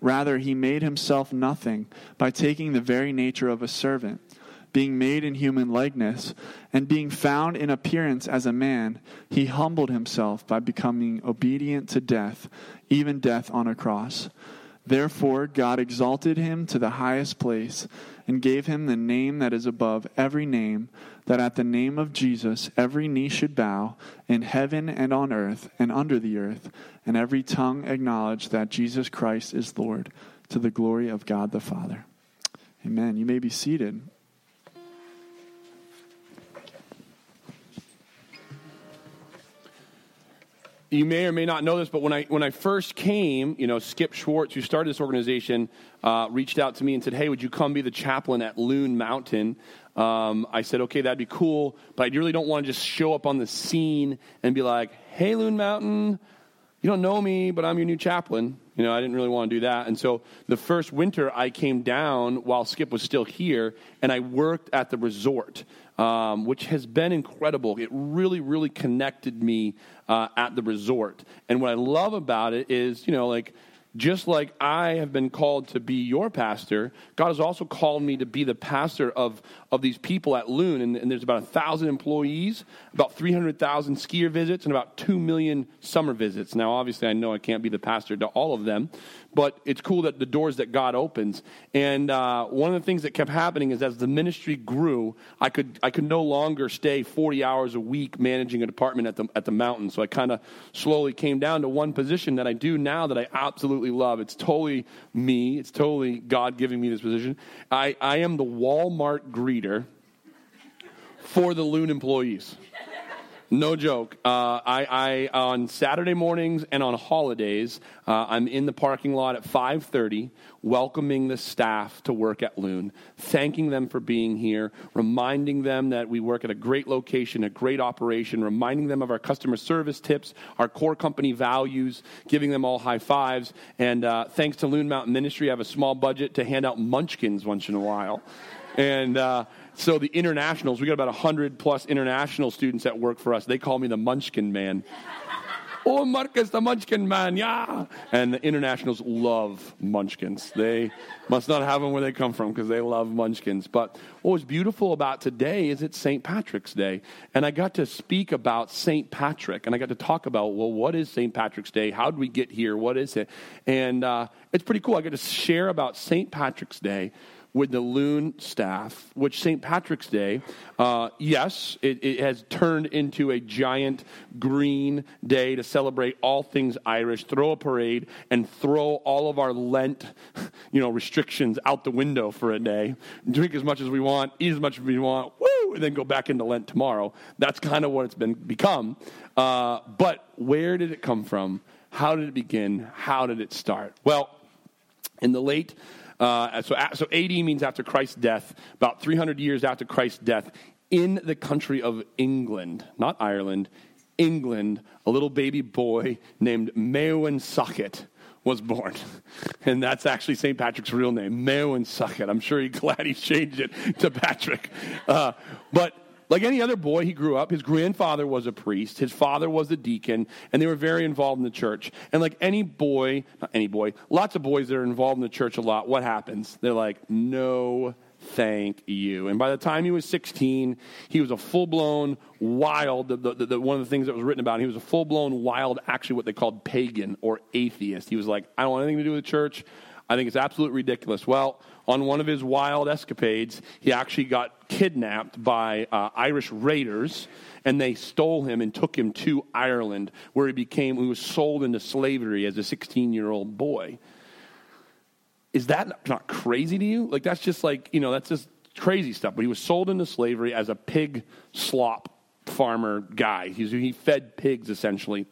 Rather, he made himself nothing by taking the very nature of a servant, being made in human likeness, and being found in appearance as a man, he humbled himself by becoming obedient to death, even death on a cross. Therefore, God exalted him to the highest place and gave him the name that is above every name, that at the name of Jesus every knee should bow in heaven and on earth and under the earth, and every tongue acknowledge that Jesus Christ is Lord, to the glory of God the Father. Amen. You may be seated. You may or may not know this, but when I when I first came, you know, Skip Schwartz, who started this organization, uh, reached out to me and said, "Hey, would you come be the chaplain at Loon Mountain?" Um, I said, "Okay, that'd be cool, but I really don't want to just show up on the scene and be like, "Hey, Loon Mountain, you don't know me, but I'm your new chaplain." You know, I didn't really want to do that. And so the first winter, I came down while Skip was still here, and I worked at the resort um, which has been incredible. It really, really connected me uh, at the resort. And what I love about it is, you know, like just like I have been called to be your pastor, God has also called me to be the pastor of, of these people at Loon. And, and there's about a thousand employees, about 300,000 skier visits, and about 2 million summer visits. Now, obviously, I know I can't be the pastor to all of them, but it's cool that the doors that God opens. And uh, one of the things that kept happening is as the ministry grew, I could I could no longer stay 40 hours a week managing a department at the at the mountain. So I kind of slowly came down to one position that I do now that I absolutely love. It's totally me. It's totally God giving me this position. I, I am the Walmart greeter for the Loon employees. No joke. Uh, I, I, on Saturday mornings and on holidays, uh, I'm in the parking lot at 5:30, welcoming the staff to work at Loon, thanking them for being here, reminding them that we work at a great location, a great operation, reminding them of our customer service tips, our core company values, giving them all high fives. And uh, thanks to Loon Mountain Ministry, I have a small budget to hand out munchkins once in a while. And uh, so the internationals, we got about 100 plus international students that work for us. They call me the Munchkin Man. oh, Marcus, the Munchkin Man, yeah. And the internationals love Munchkins. They must not have them where they come from because they love Munchkins. But what was beautiful about today is it's St. Patrick's Day. And I got to speak about St. Patrick. And I got to talk about, well, what is St. Patrick's Day? How did we get here? What is it? And uh, it's pretty cool. I got to share about St. Patrick's Day with the Loon staff, which St. Patrick's Day, uh, yes, it, it, has turned into a giant green day to celebrate all things Irish, throw a parade, and throw all of our Lent, you know, restrictions out the window for a day. Drink as much as we want, eat as much as we want, woo, and then go back into Lent tomorrow. That's kind of what it's been become. Uh, but where did it come from? How did it begin? How did it start? Well, in the late uh, so, so AD means after Christ's death, about 300 years after Christ's death, in the country of England, not Ireland, England, a little baby boy named Maewyn Succat was born. And that's actually St. Patrick's real name, Maewyn Succat. I'm sure he's glad he changed it to Patrick. Uh, but like any other boy, he grew up. His grandfather was a priest, his father was a deacon, and they were very involved in the church. And like any boy, not any boy, lots of boys that are involved in the church a lot, what happens? They're like, no, thank you. And by the time he was 16, he was a full blown wild, the, the, the, one of the things that was written about, him, he was a full blown wild, actually what they called pagan or atheist. He was like, I don't want anything to do with the church. I think it's absolutely ridiculous. Well, on one of his wild escapades, he actually got kidnapped by uh, Irish raiders, and they stole him and took him to Ireland, where he became, he was sold into slavery as a 16 year old boy. Is that not crazy to you? Like, that's just like, you know, that's just crazy stuff. But he was sold into slavery as a pig slop farmer guy. He's, he fed pigs, essentially.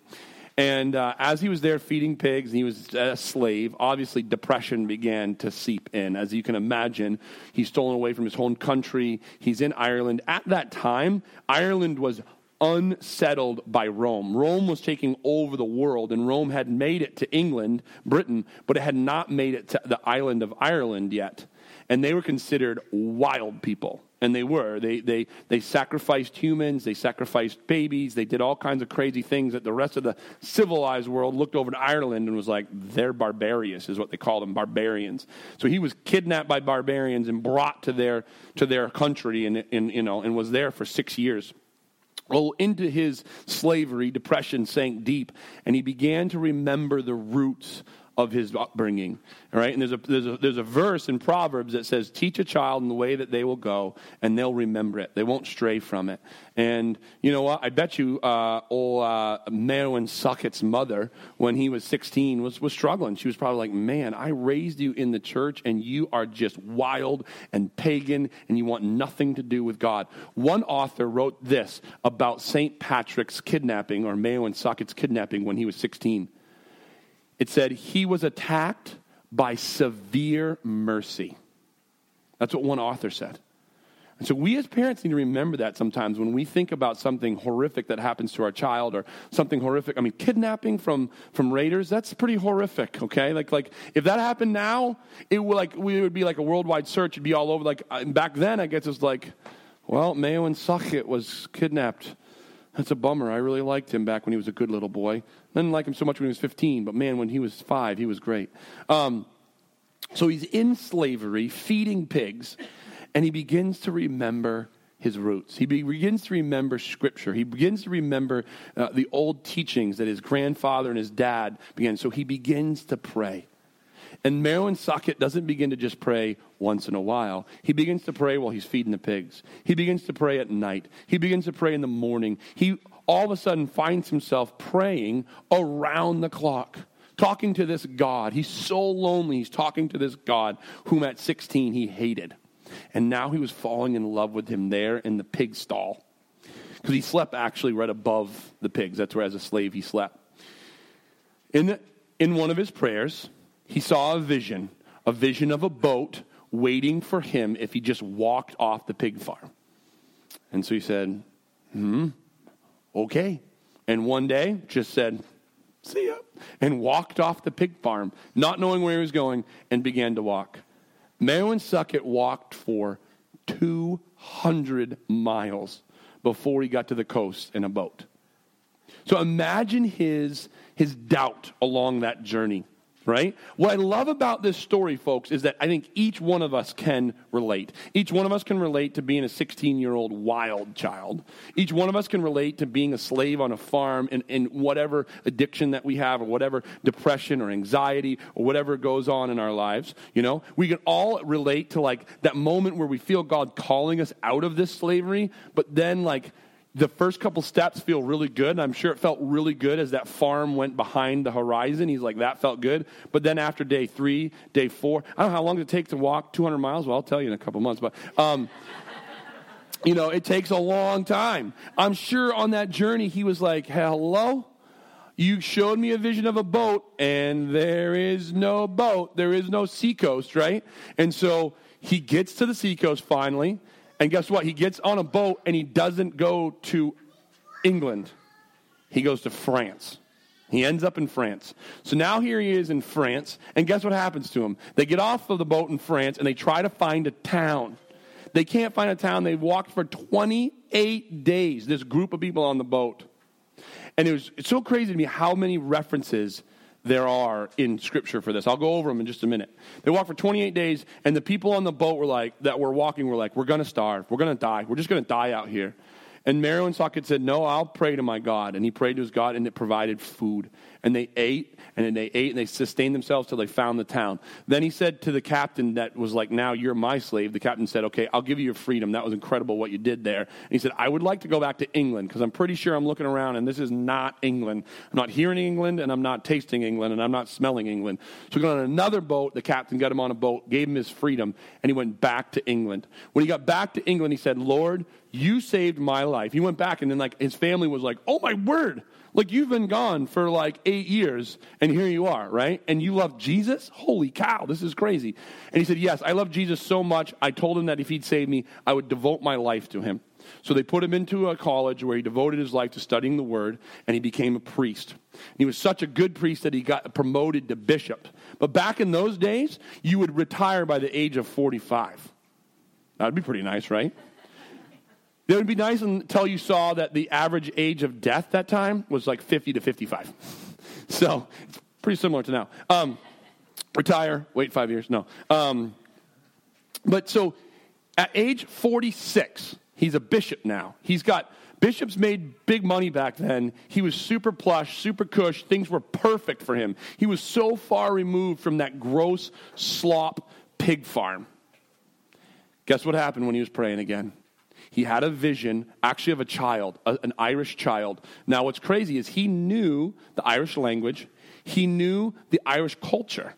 And uh, as he was there feeding pigs, he was a slave, obviously depression began to seep in. As you can imagine, he's stolen away from his home country. He's in Ireland. At that time, Ireland was unsettled by Rome. Rome was taking over the world, and Rome had made it to England, Britain, but it had not made it to the island of Ireland yet. And they were considered wild people. And they were. They, they, they sacrificed humans, they sacrificed babies, they did all kinds of crazy things that the rest of the civilized world looked over to Ireland and was like, they're barbarians, is what they called them, barbarians. So he was kidnapped by barbarians and brought to their, to their country and, and, you know, and was there for six years. Well, into his slavery, depression sank deep, and he began to remember the roots of his upbringing. All right, and there's a, there's a there's a verse in Proverbs that says, "Teach a child in the way that they will go, and they'll remember it. They won't stray from it." And you know what? I bet you, uh, old uh, Marowen Succat's mother, when he was 16, was was struggling. She was probably like, "Man, I raised you in the church, and you are just wild and pagan, and you want nothing to do with God." One author wrote this about Saint Patrick's kidnapping or Marowen Succat's kidnapping when he was 16 it said he was attacked by severe mercy. That's what one author said. And so we as parents need to remember that sometimes when we think about something horrific that happens to our child or something horrific. I mean, kidnapping from, from raiders, that's pretty horrific, okay? Like, like if that happened now, it would like we would be like a worldwide search. It'd be all over. Like uh, back then, I guess it's like, well, Mayo and Succat was kidnapped that's a bummer. I really liked him back when he was a good little boy. I didn't like him so much when he was 15, but man, when he was five, he was great. Um, so he's in slavery, feeding pigs, and he begins to remember his roots. He begins to remember scripture. He begins to remember uh, the old teachings that his grandfather and his dad began. So he begins to pray. And Marowen Succat doesn't begin to just pray once in a while. He begins to pray while he's feeding the pigs. He begins to pray at night. He begins to pray in the morning. He all of a sudden finds himself praying around the clock, talking to this God. He's so lonely. He's talking to this God whom at 16 he hated. And now he was falling in love with him there in the pig stall. Because he slept actually right above the pigs. That's where, as a slave, he slept. In, the, in one of his prayers, he saw a vision, a vision of a boat waiting for him if he just walked off the pig farm. And so he said, hmm, okay. And one day just said, see ya, and walked off the pig farm, not knowing where he was going, and began to walk. Marowen Succat walked for 200 miles before he got to the coast in a boat. So imagine his, his doubt along that journey right? What I love about this story, folks, is that I think each one of us can relate. Each one of us can relate to being a 16 year old wild child. Each one of us can relate to being a slave on a farm and, and whatever addiction that we have, or whatever depression or anxiety or whatever goes on in our lives. You know, we can all relate to like that moment where we feel God calling us out of this slavery, but then like the first couple steps feel really good. I'm sure it felt really good as that farm went behind the horizon. He's like, that felt good. But then after day three, day four, I don't know how long it takes to walk 200 miles. Well, I'll tell you in a couple months. But, um, you know, it takes a long time. I'm sure on that journey, he was like, hello? You showed me a vision of a boat, and there is no boat. There is no seacoast, right? And so he gets to the seacoast finally. And guess what? He gets on a boat and he doesn't go to England, he goes to France. He ends up in France. So now here he is in France, and guess what happens to him? They get off of the boat in France and they try to find a town. They can't find a town. They've walked for 28 days, this group of people on the boat. And it was it's so crazy to me how many references there are in Scripture for this. I'll go over them in just a minute. They walked for 28 days, and the people on the boat were like, that were walking were like, we're going to starve. We're going to die. We're just going to die out here. And Marowen Succat said, No, I'll pray to my God. And he prayed to his God, and it provided food. And they ate, and then they ate, and they sustained themselves till they found the town. Then he said to the captain that was like, Now you're my slave. The captain said, Okay, I'll give you your freedom. That was incredible what you did there. And he said, I would like to go back to England because I'm pretty sure I'm looking around, and this is not England. I'm not hearing England, and I'm not tasting England, and I'm not smelling England. So we got on another boat. The captain got him on a boat, gave him his freedom, and he went back to England. When he got back to England, he said, Lord, you saved my life. He went back, and then like his family was like, "Oh my word! Like you've been gone for like eight years, and here you are, right? And you love Jesus? Holy cow, this is crazy!" And he said, "Yes, I love Jesus so much. I told him that if he'd save me, I would devote my life to him." So they put him into a college where he devoted his life to studying the word, and he became a priest. He was such a good priest that he got promoted to bishop. But back in those days, you would retire by the age of 45. That'd be pretty nice, right? It would be nice until you saw that the average age of death that time was like 50 to 55. so it's pretty similar to now. Um, retire, wait five years, no. Um, but so at age 46, he's a bishop now. He's got bishops made big money back then. He was super plush, super cush. Things were perfect for him. He was so far removed from that gross slop pig farm. Guess what happened when he was praying again? He had a vision, actually, of a child, a, an Irish child. Now, what's crazy is he knew the Irish language, he knew the Irish culture.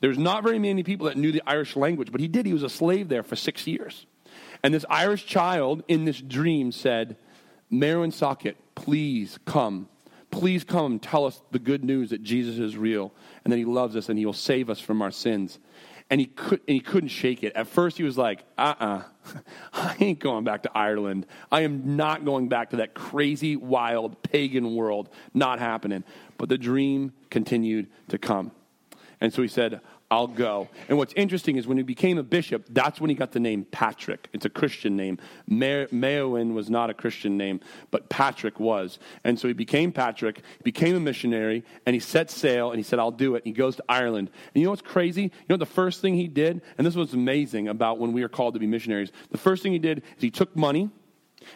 There's not very many people that knew the Irish language, but he did. He was a slave there for six years. And this Irish child in this dream said, Maewyn Succat, please come. Please come and tell us the good news that Jesus is real and that he loves us and he will save us from our sins and he could and he couldn't shake it. At first, he was like, "Uh, uh-uh. I ain't going back to Ireland. I am not going back to that crazy, wild pagan world. Not happening." But the dream continued to come, and so he said, I'll go. And what's interesting is when he became a bishop, that's when he got the name Patrick. It's a Christian name. Maewyn was not a Christian name, but Patrick was. And so he became Patrick, became a missionary, and he set sail and he said, I'll do it. And he goes to Ireland. And you know what's crazy? You know the first thing he did? And this was amazing about when we are called to be missionaries. The first thing he did is he took money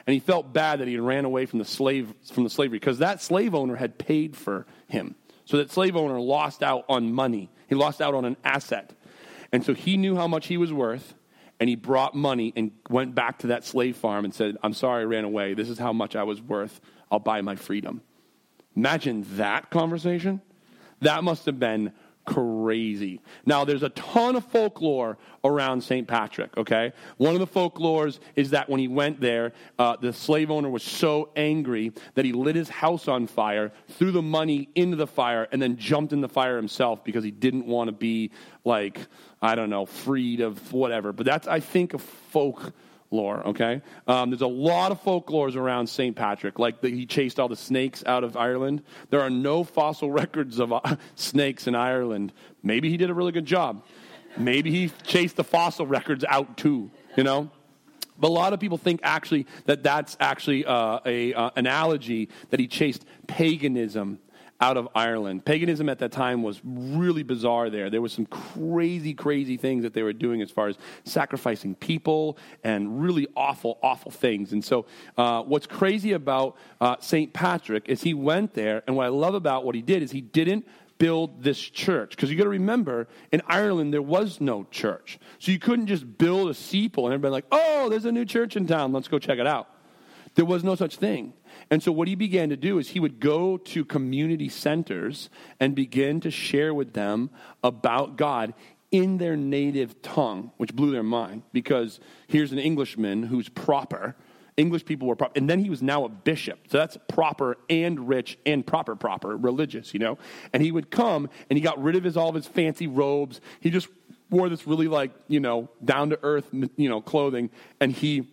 and he felt bad that he ran away from the slave from the slavery because that slave owner had paid for him. So that slave owner lost out on money. He lost out on an asset. And so he knew how much he was worth, and he brought money and went back to that slave farm and said, I'm sorry I ran away. This is how much I was worth. I'll buy my freedom. Imagine that conversation. That must have been crazy. Now, there's a ton of folklore around St. Patrick, okay? One of the folklores is that when he went there, uh, the slave owner was so angry that he lit his house on fire, threw the money into the fire, and then jumped in the fire himself because he didn't want to be, like, I don't know, freed of whatever. But that's, I think, a folk lore, okay? Um, there's a lot of folklores around St. Patrick, like he chased all the snakes out of Ireland. There are no fossil records of uh, snakes in Ireland. Maybe he did a really good job. Maybe he chased the fossil records out too, you know? But a lot of people think actually that that's actually uh, a uh, analogy that he chased paganism out of Ireland. Paganism at that time was really bizarre there. There was some crazy, crazy things that they were doing as far as sacrificing people and really awful, awful things. And so, uh, what's crazy about uh, St. Patrick is he went there, and what I love about what he did is he didn't build this church. Because you got to remember, in Ireland, there was no church. So you couldn't just build a steeple and everybody like, oh, there's a new church in town, let's go check it out. There was no such thing. And so, what he began to do is he would go to community centers and begin to share with them about God in their native tongue, which blew their mind because here's an Englishman who's proper. English people were proper. And then he was now a bishop. So that's proper and rich and proper, proper, religious, you know? And he would come and he got rid of his, all of his fancy robes. He just wore this really like, you know, down to earth, you know, clothing. And he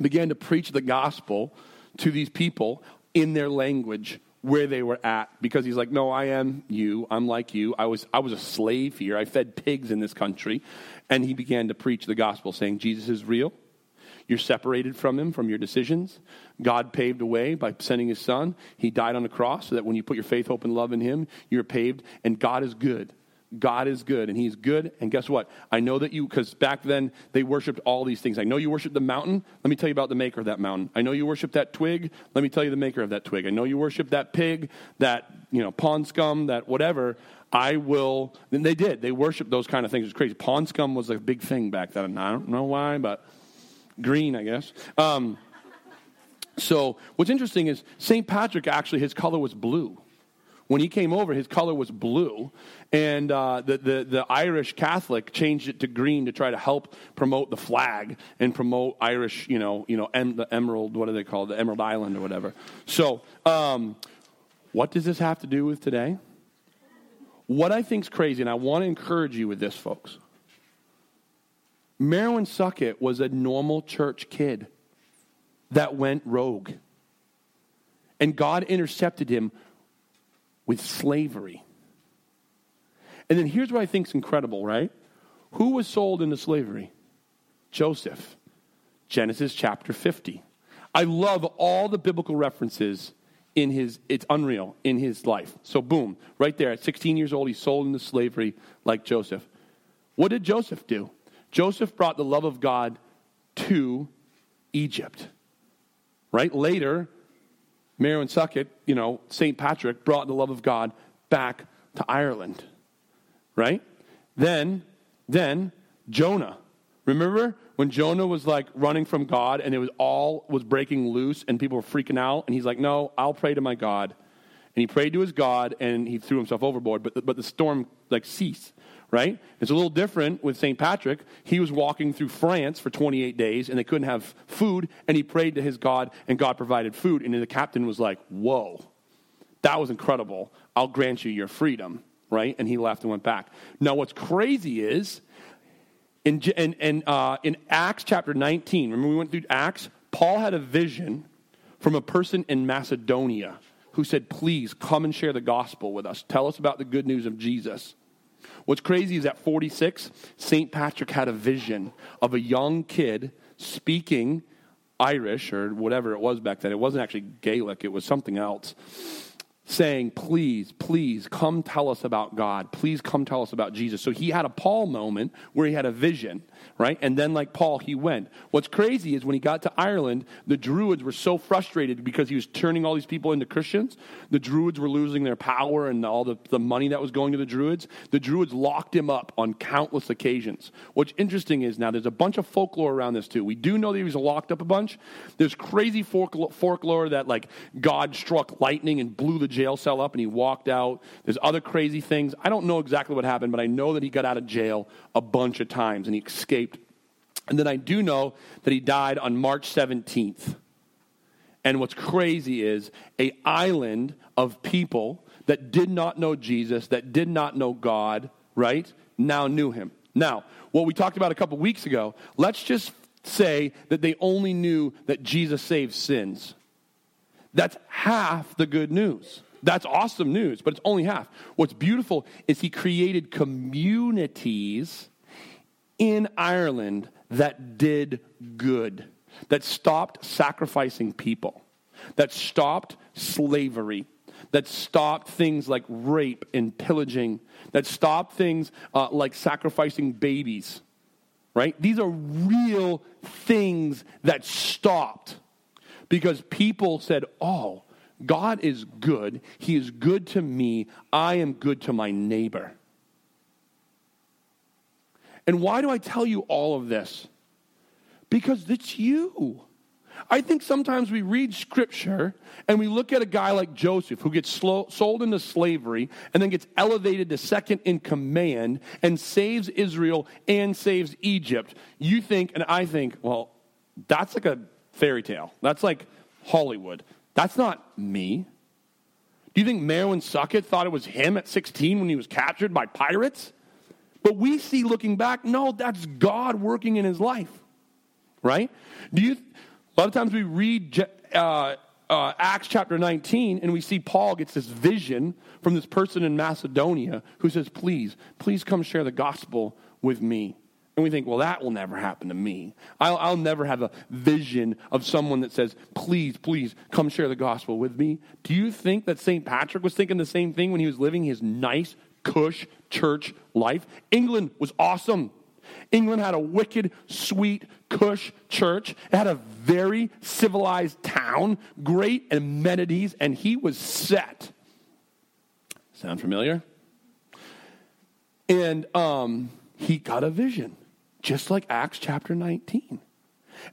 began to preach the gospel to these people in their language where they were at because he's like no i am you. I'm like you. I was i was a slave here. I fed pigs in this country. And he began to preach the gospel saying jesus is real. You're separated from him from your decisions. God paved a way by sending his son. He died on the cross so that when you put your faith hope and love in him you're paved and god is good God is good, and He's good. And guess what? I know that you, because back then they worshiped all these things. I know you worship the mountain. Let me tell you about the maker of that mountain. I know you worship that twig. Let me tell you the maker of that twig. I know you worship that pig, that you know pond scum, that whatever. I will. And they did. They worshiped those kind of things. It's crazy. Pond scum was a big thing back then. I don't know why, but green, I guess. Um, so what's interesting is St. Patrick actually his color was blue When he came over, his color was blue, and uh, the, the, the Irish Catholic changed it to green to try to help promote the flag and promote Irish, you know, you know, em, the Emerald, what do they call it, the Emerald Island or whatever. So, um, what does this have to do with today? What I think is crazy, and I want to encourage you with this, folks. Marilyn Succat was a normal church kid that went rogue. And God intercepted him with slavery. And then here's what I think is incredible, right? Who was sold into slavery? Joseph. Genesis chapter 50. I love all the biblical references in his, it's unreal, in his life. So, boom, right there, at 16 years old, he's sold into slavery like Joseph. What did Joseph do? Joseph brought the love of God to Egypt. Right? Later, Mary Succat, you know, St. Patrick brought the love of God back to Ireland. Right? Then, then Jonah. Remember when Jonah was like running from God and it was all was breaking loose and people were freaking out and he's like, "No, I'll pray to my God." And he prayed to his God and he threw himself overboard, but the, but the storm like ceased right? It's a little different with St. Patrick. He was walking through France for 28 days and they couldn't have food, and he prayed to his God, and God provided food. And the captain was like, Whoa, that was incredible. I'll grant you your freedom, right? And he left and went back. Now, what's crazy is in, in, in, uh, in Acts chapter 19, remember we went through Acts? Paul had a vision from a person in Macedonia who said, Please come and share the gospel with us. Tell us about the good news of Jesus. What's crazy is at 46, St. Patrick had a vision of a young kid speaking Irish or whatever it was back then. It wasn't actually Gaelic, it was something else saying, Please, please come tell us about God. Please come tell us about Jesus. So he had a Paul moment where he had a vision, right? And then, like Paul, he went. What's crazy is when he got to Ireland, the Druids were so frustrated because he was turning all these people into Christians. The Druids were losing their power and all the, the money that was going to the Druids. The Druids locked him up on countless occasions. What's interesting is now there's a bunch of folklore around this too. We do know that he was locked up a bunch. There's crazy folklore that, like, God struck lightning and blew the jail cell up and he walked out. There's other crazy things. I don't know exactly what happened, but I know that he got out of jail a bunch of times and he escaped. And then I do know that he died on March 17th. And what's crazy is a island of people that did not know Jesus, that did not know God, right? Now knew him. Now, what we talked about a couple weeks ago, let's just say that they only knew that Jesus saves sins. That's half the good news. That's awesome news, but it's only half. What's beautiful is he created communities in Ireland that did good, that stopped sacrificing people, that stopped slavery, that stopped things like rape and pillaging, that stopped things uh, like sacrificing babies, right? These are real things that stopped because people said, oh, God is good. He is good to me. I am good to my neighbor. And why do I tell you all of this? Because it's you. I think sometimes we read scripture and we look at a guy like Joseph who gets slow, sold into slavery and then gets elevated to second in command and saves Israel and saves Egypt. You think, and I think, well, that's like a fairy tale. That's like Hollywood. That's not me. Do you think Marilyn Succat thought it was him at 16 when he was captured by pirates? But we see looking back, no, that's God working in his life, right? Do you? A lot of times we read uh, uh, Acts chapter 19 and we see Paul gets this vision from this person in Macedonia who says, "Please, please come share the gospel with me." And we think, well, that will never happen to me. I'll, I'll, never have a vision of someone that says, please, please come share the gospel with me. Do you think that St. Patrick was thinking the same thing when he was living his nice, cush church life? England was awesome. England had a wicked, sweet, cush church. It had a very civilized town, great amenities, and he was set. Sound familiar? And um, he got a vision just like Acts chapter 19.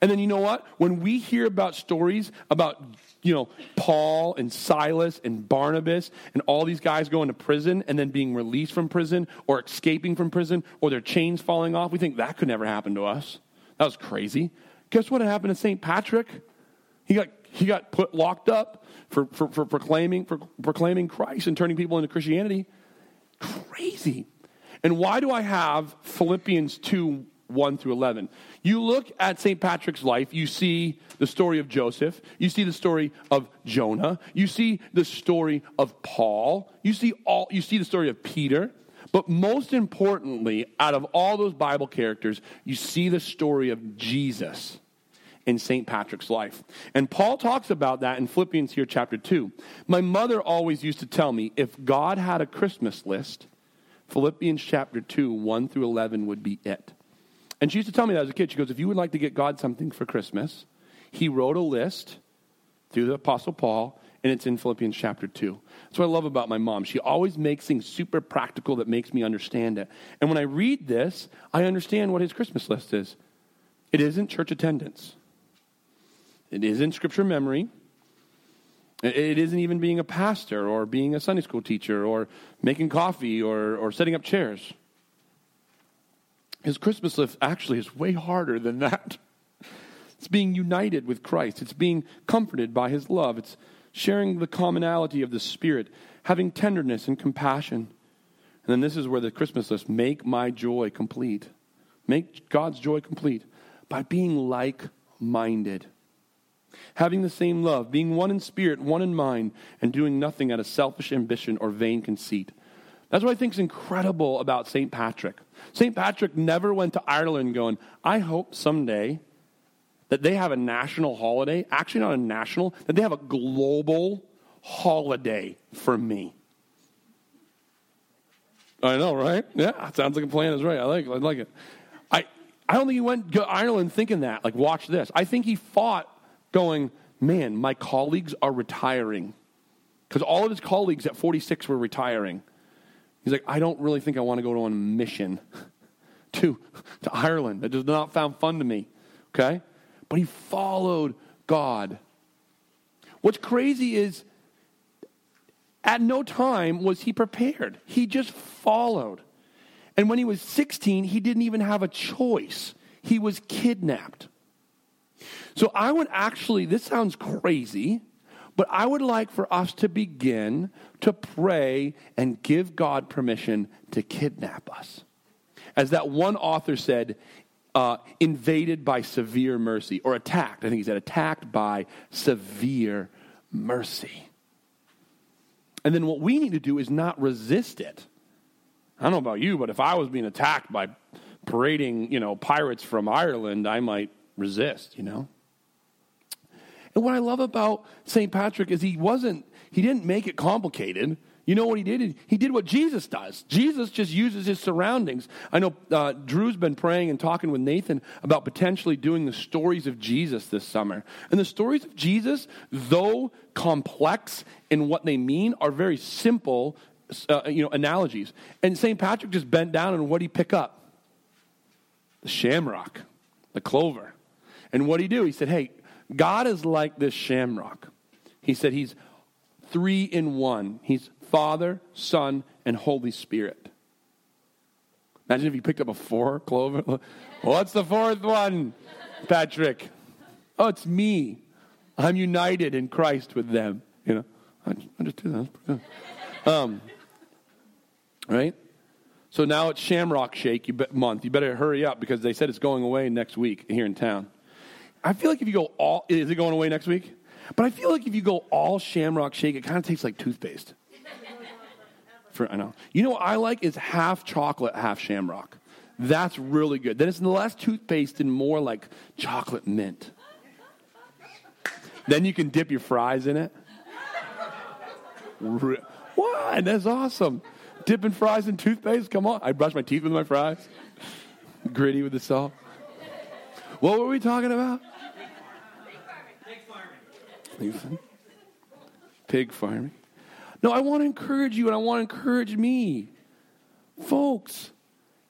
And then you know what? When we hear about stories about, you know, Paul and Silas and Barnabas and all these guys going to prison and then being released from prison or escaping from prison or their chains falling off, we think that could never happen to us. That was crazy. Guess what happened to St. Patrick? He got, he got put locked up for, for, for proclaiming, for proclaiming Christ and turning people into Christianity. Crazy. And why do I have Philippians 2 1 through 11? You look at St. Patrick's life, you see the story of Joseph, you see the story of Jonah, you see the story of Paul, you see, all, you see the story of Peter. But most importantly, out of all those Bible characters, you see the story of Jesus in St. Patrick's life. And Paul talks about that in Philippians here, chapter 2. My mother always used to tell me if God had a Christmas list, Philippians chapter 2, 1 through 11 would be it. And she used to tell me that as a kid. She goes, If you would like to get God something for Christmas, he wrote a list through the Apostle Paul, and it's in Philippians chapter 2. That's what I love about my mom. She always makes things super practical that makes me understand it. And when I read this, I understand what his Christmas list is. It isn't church attendance, it isn't scripture memory, it isn't even being a pastor or being a Sunday school teacher or making coffee or, or setting up chairs. His Christmas list actually is way harder than that. It's being united with Christ, it's being comforted by his love, it's sharing the commonality of the Spirit, having tenderness and compassion. And then this is where the Christmas list make my joy complete. Make God's joy complete by being like minded having the same love, being one in spirit, one in mind, and doing nothing out of selfish ambition or vain conceit. That's what I think is incredible about St. Patrick. St. Patrick never went to Ireland going, I hope someday that they have a national holiday, actually, not a national, that they have a global holiday for me. I know, right? Yeah, sounds like a plan is right. I like, I like it. I, I don't think he went to Ireland thinking that. Like, watch this. I think he fought going, man, my colleagues are retiring. Because all of his colleagues at 46 were retiring. He's like, I don't really think I want to go on a mission to, to Ireland. That does not sound fun to me. Okay? But he followed God. What's crazy is at no time was he prepared. He just followed. And when he was 16, he didn't even have a choice. He was kidnapped. So I would actually, this sounds crazy, but I would like for us to begin to pray and give God permission to kidnap us. As that one author said, uh, invaded by severe mercy, or attacked. I think he said attacked by severe mercy. And then what we need to do is not resist it. I don't know about you, but if I was being attacked by parading, you know, pirates from Ireland, I might resist, you know? And what I love about St. Patrick is he wasn't, he didn't make it complicated. You know what he did? He did what Jesus does. Jesus just uses his surroundings. I know uh, Drew's been praying and talking with Nathan about potentially doing the stories of Jesus this summer. And the stories of Jesus, though complex in what they mean, are very simple, uh, you know, analogies. And St. Patrick just bent down and what did he pick up? The shamrock, the clover. And what did he do? He said, hey, God is like this shamrock. He said he's three in one. He's Father, Son, and Holy Spirit. Imagine if you picked up a four clover. What's the fourth one, Patrick? Oh, it's me. I'm united in Christ with them. You know, I, just that. Um, right? So now it's Shamrock Shake month. You better hurry up because they said it's going away next week here in town. I feel like if you go all, is it going away next week? But I feel like if you go all Shamrock Shake, it kind of tastes like toothpaste. For, I know. You know what I like is half chocolate, half Shamrock. That's really good. Then it's less toothpaste and more like chocolate mint. then you can dip your fries in it. What? That's awesome. Dipping fries in toothpaste? Come on. I brush my teeth with my fries. Gritty with the salt. What were we talking about? Pig farming. Pig farming. No, I want to encourage you and I want to encourage me. Folks,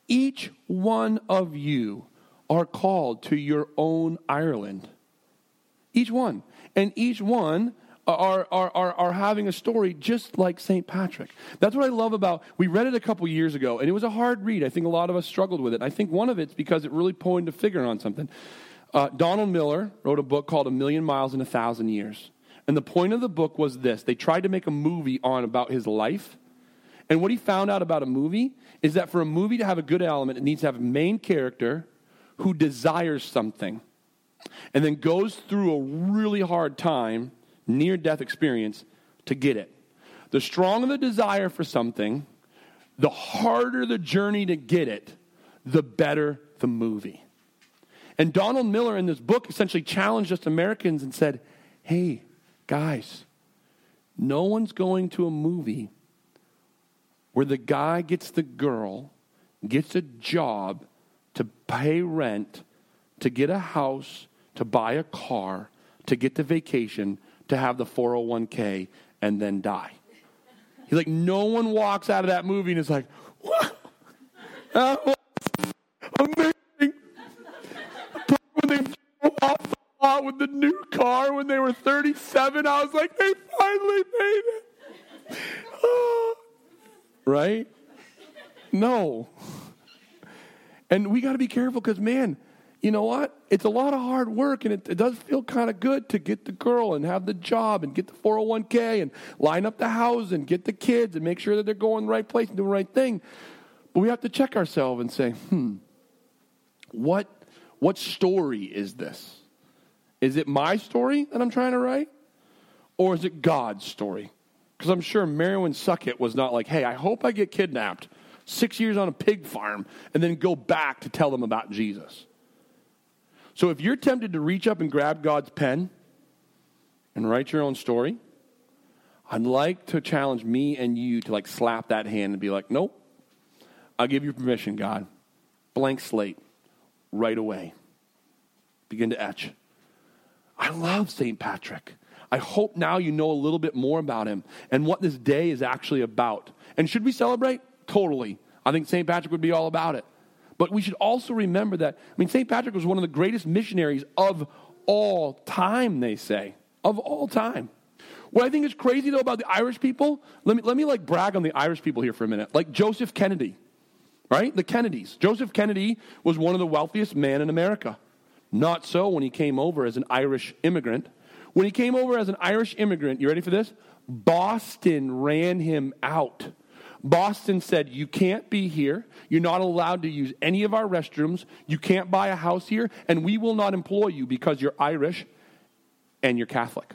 each one of you are called to your own Ireland. Each one. And each one are, are, are, are having a story just like St. Patrick. That's what I love about we read it a couple years ago, and it was a hard read. I think a lot of us struggled with it. I think one of it's because it really pointed a figure on something. Uh, Donald Miller wrote a book called A Million Miles in a Thousand Years. And the point of the book was this they tried to make a movie on about his life. And what he found out about a movie is that for a movie to have a good element, it needs to have a main character who desires something and then goes through a really hard time, near death experience, to get it. The stronger the desire for something, the harder the journey to get it, the better the movie. And Donald Miller in this book essentially challenged us Americans and said, hey, guys, no one's going to a movie where the guy gets the girl, gets a job to pay rent, to get a house, to buy a car, to get the vacation, to have the 401k, and then die. He's like, no one walks out of that movie and is like, what? That uh, was amazing. When they drove off the lot with the new car when they were 37, I was like, they finally made it. right? No. And we got to be careful because, man, you know what? It's a lot of hard work and it, it does feel kind of good to get the girl and have the job and get the 401k and line up the house and get the kids and make sure that they're going the right place and doing the right thing. But we have to check ourselves and say, hmm, what, what story is this? Is it my story that I'm trying to write? Or is it God's story? Because I'm sure Marilyn Succat was not like, hey, I hope I get kidnapped six years on a pig farm and then go back to tell them about Jesus. So if you're tempted to reach up and grab God's pen and write your own story, I'd like to challenge me and you to like slap that hand and be like, nope, I'll give you permission, God. Blank slate, right away. Begin to etch. I love St. Patrick. I hope now you know a little bit more about him and what this day is actually about. And should we celebrate? Totally. I think St. Patrick would be all about it. But we should also remember that, I mean, St. Patrick was one of the greatest missionaries of all time, they say. Of all time. What I think is crazy, though, about the Irish people, let me, let me like brag on the Irish people here for a minute. Like Joseph Kennedy, right? The Kennedys. Joseph Kennedy was one of the wealthiest men in America. Not so when he came over as an Irish immigrant. When he came over as an Irish immigrant, you ready for this? Boston ran him out. Boston said, You can't be here. You're not allowed to use any of our restrooms. You can't buy a house here, and we will not employ you because you're Irish and you're Catholic.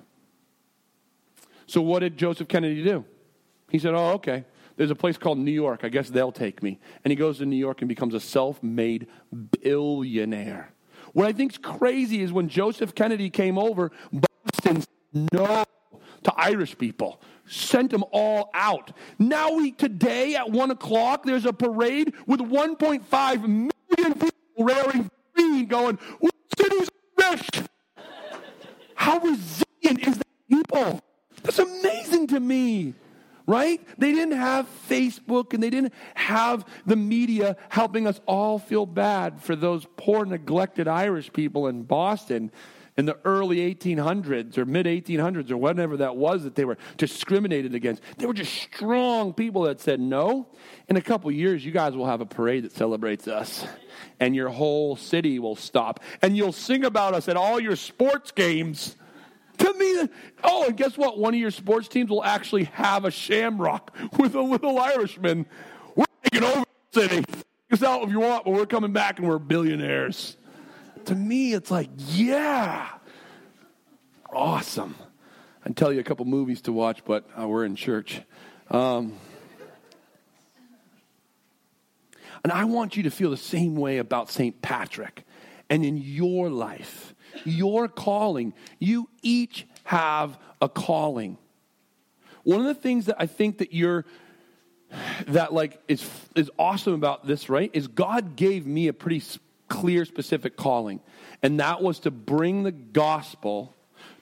So, what did Joseph Kennedy do? He said, Oh, okay. There's a place called New York. I guess they'll take me. And he goes to New York and becomes a self made billionaire. What I think's crazy is when Joseph Kennedy came over, Boston said no to Irish people sent them all out. Now we today at one o'clock, there's a parade with 1.5 million people wearing green, going, "City's Irish." How resilient is that people? That's amazing to me. Right? They didn't have Facebook and they didn't have the media helping us all feel bad for those poor, neglected Irish people in Boston in the early 1800s or mid 1800s or whatever that was that they were discriminated against. They were just strong people that said, no, in a couple years, you guys will have a parade that celebrates us, and your whole city will stop, and you'll sing about us at all your sports games. To me, oh, and guess what? One of your sports teams will actually have a shamrock with a little Irishman. We're taking over the city. Us out if you want, but we're coming back and we're billionaires to me, it's like, yeah, awesome. I'd tell you a couple movies to watch, but uh, we're in church. Um, and I want you to feel the same way about St. Patrick. And in your life, your calling, you each have a calling. One of the things that I think that you're that like is is awesome about this, right? Is God gave me a pretty clear, specific calling, and that was to bring the gospel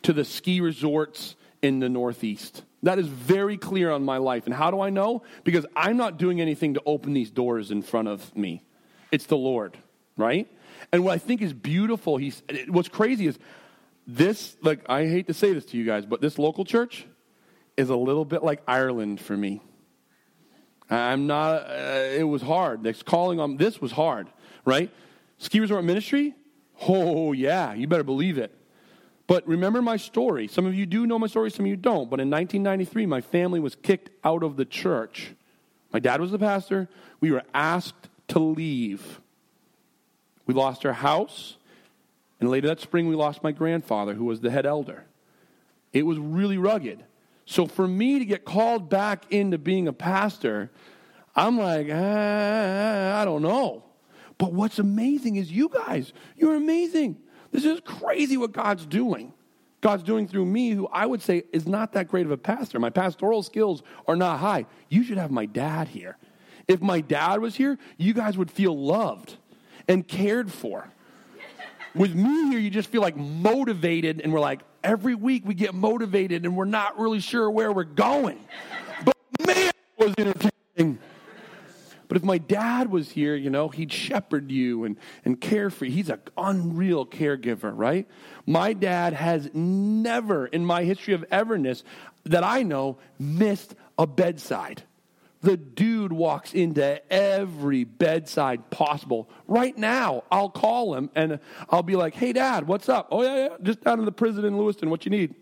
to the ski resorts in the Northeast. That is very clear on my life. And how do I know? Because I'm not doing anything to open these doors in front of me, it's the Lord. right? And what I think is beautiful, he's, what's crazy is this, like, I hate to say this to you guys, but this local church is a little bit like Ireland for me. I'm not, uh, it was hard. This calling on this was hard, right? Ski resort ministry? Oh, yeah, you better believe it. But remember my story. Some of you do know my story, some of you don't. But in 1993, my family was kicked out of the church. My dad was the pastor. We were asked to leave. We lost our house. And later that spring, we lost my grandfather, who was the head elder. It was really rugged. So for me to get called back into being a pastor, I'm like, ah, I don't know. But what's amazing is you guys, you're amazing. This is crazy what God's doing. God's doing through me, who I would say is not that great of a pastor. My pastoral skills are not high. You should have my dad here. If my dad was here, you guys would feel loved and cared for. With me here, you just feel like motivated, and we're like, every week we get motivated and we're not really sure where we're going. But man, was entertaining. But if my dad was here, you know, he'd shepherd you and, and care for you. He's an unreal caregiver, right? My dad has never, in my history of everness that I know, missed a bedside. The dude walks into every bedside possible. Right now, I'll call him and I'll be like, hey, dad, what's up? Oh, yeah, yeah, just down in the prison in Lewiston. What you need?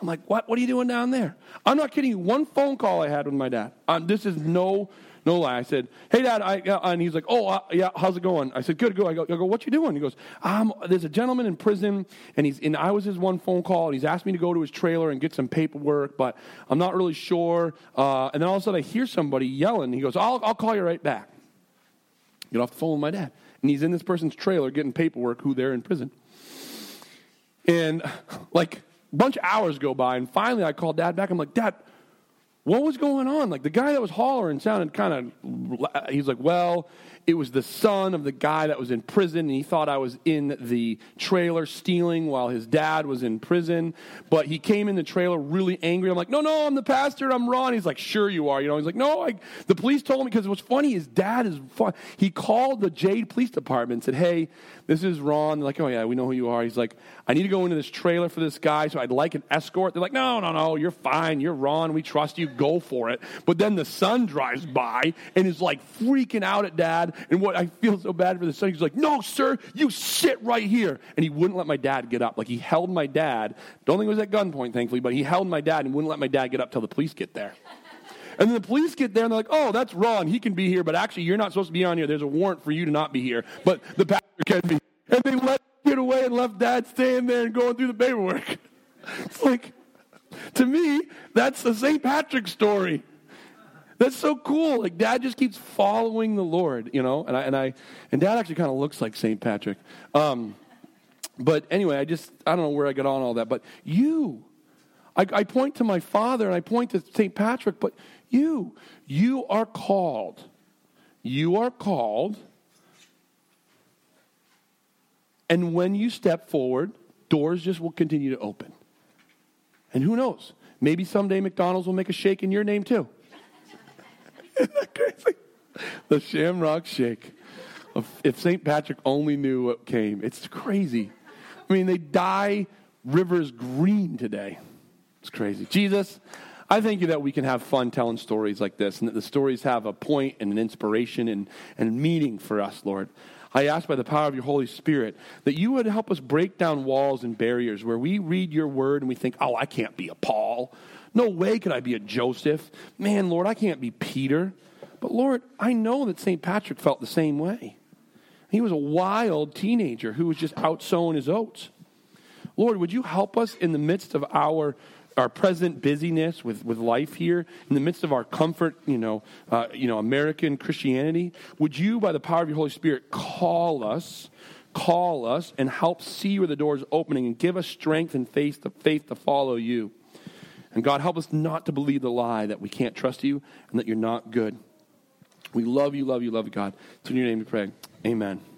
I'm like, what? What are you doing down there? I'm not kidding you. One phone call I had with my dad. Um, this is no no lie. I said, "Hey, Dad," I, and he's like, "Oh, uh, yeah, how's it going?" I said, "Good, good." I go, I go, "What you doing?" He goes, "There's a gentleman in prison, and he's and I was his one phone call, and he's asked me to go to his trailer and get some paperwork, but I'm not really sure." Uh, and then all of a sudden, I hear somebody yelling. He goes, "I'll I'll call you right back." Get off the phone with my dad, and he's in this person's trailer getting paperwork. Who they're in prison, and like a bunch of hours go by, and finally I call Dad back. I'm like, "Dad." What was going on? Like the guy that was hollering sounded kind of, he's like, well, it was the son of the guy that was in prison, and he thought I was in the trailer stealing while his dad was in prison. But he came in the trailer really angry. I'm like, no, no, I'm the pastor. I'm Ron. He's like, sure you are. You know, he's like, no, I, the police told me because what's funny his dad is fun. He called the Jade Police Department and said, hey, this is Ron. They're like, oh yeah, we know who you are. He's like, I need to go into this trailer for this guy, so I'd like an escort. They're like, no, no, no, you're fine. You're Ron. We trust you. Go for it. But then the son drives by and is like freaking out at dad and what I feel so bad for the son. He's like, No, sir, you sit right here. And he wouldn't let my dad get up. Like he held my dad. Don't think it was at gunpoint, thankfully, but he held my dad and wouldn't let my dad get up till the police get there. And then the police get there and they're like, oh, that's wrong. He can be here, but actually, you're not supposed to be on here. There's a warrant for you to not be here, but the pastor can be. And they let get away and left dad staying there and going through the paperwork. It's like, to me, that's the St. Patrick story. That's so cool. Like dad just keeps following the Lord, you know. And I and I and dad actually kind of looks like Saint Patrick. Um, but anyway, I just I don't know where I got on all that. But you, I, I point to my father and I point to Saint Patrick. But you, you are called. You are called. And when you step forward, doors just will continue to open. And who knows? Maybe someday McDonald's will make a shake in your name too. Isn't that crazy? The Shamrock Shake. If St. Patrick only knew what came, it's crazy. I mean, they dye rivers green today. It's crazy. Jesus, I thank you that we can have fun telling stories like this and that the stories have a point and an inspiration and, and meaning for us, Lord. I ask by the power of your Holy Spirit that you would help us break down walls and barriers where we read your word and we think, oh, I can't be a Paul. No way could I be a Joseph. Man, Lord, I can't be Peter. But Lord, I know that St. Patrick felt the same way. He was a wild teenager who was just out sowing his oats. Lord, would you help us in the midst of our our present busyness with, with life here, in the midst of our comfort, you know, uh, you know, American Christianity, would you, by the power of your Holy Spirit, call us, call us, and help see where the door is opening and give us strength and faith to, faith to follow you? And God, help us not to believe the lie that we can't trust you and that you're not good. We love you, love you, love you, God. It's in your name we pray. Amen.